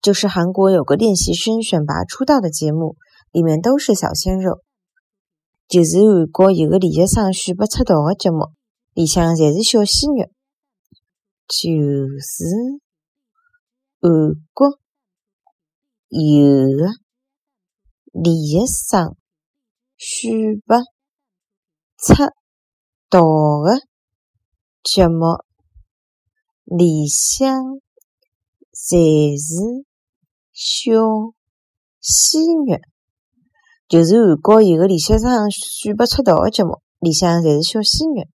就是韩国有个练习生选拔出道的节目，里面都是小鲜肉。就是韩国有个练习生选拔出道的节目，里向侪是小鲜肉。就是韩国有个练习生选拔出道的节目，里向侪是小鲜肉。就是韩国有个练习生选拔出道的节目，里向侪是小鲜肉。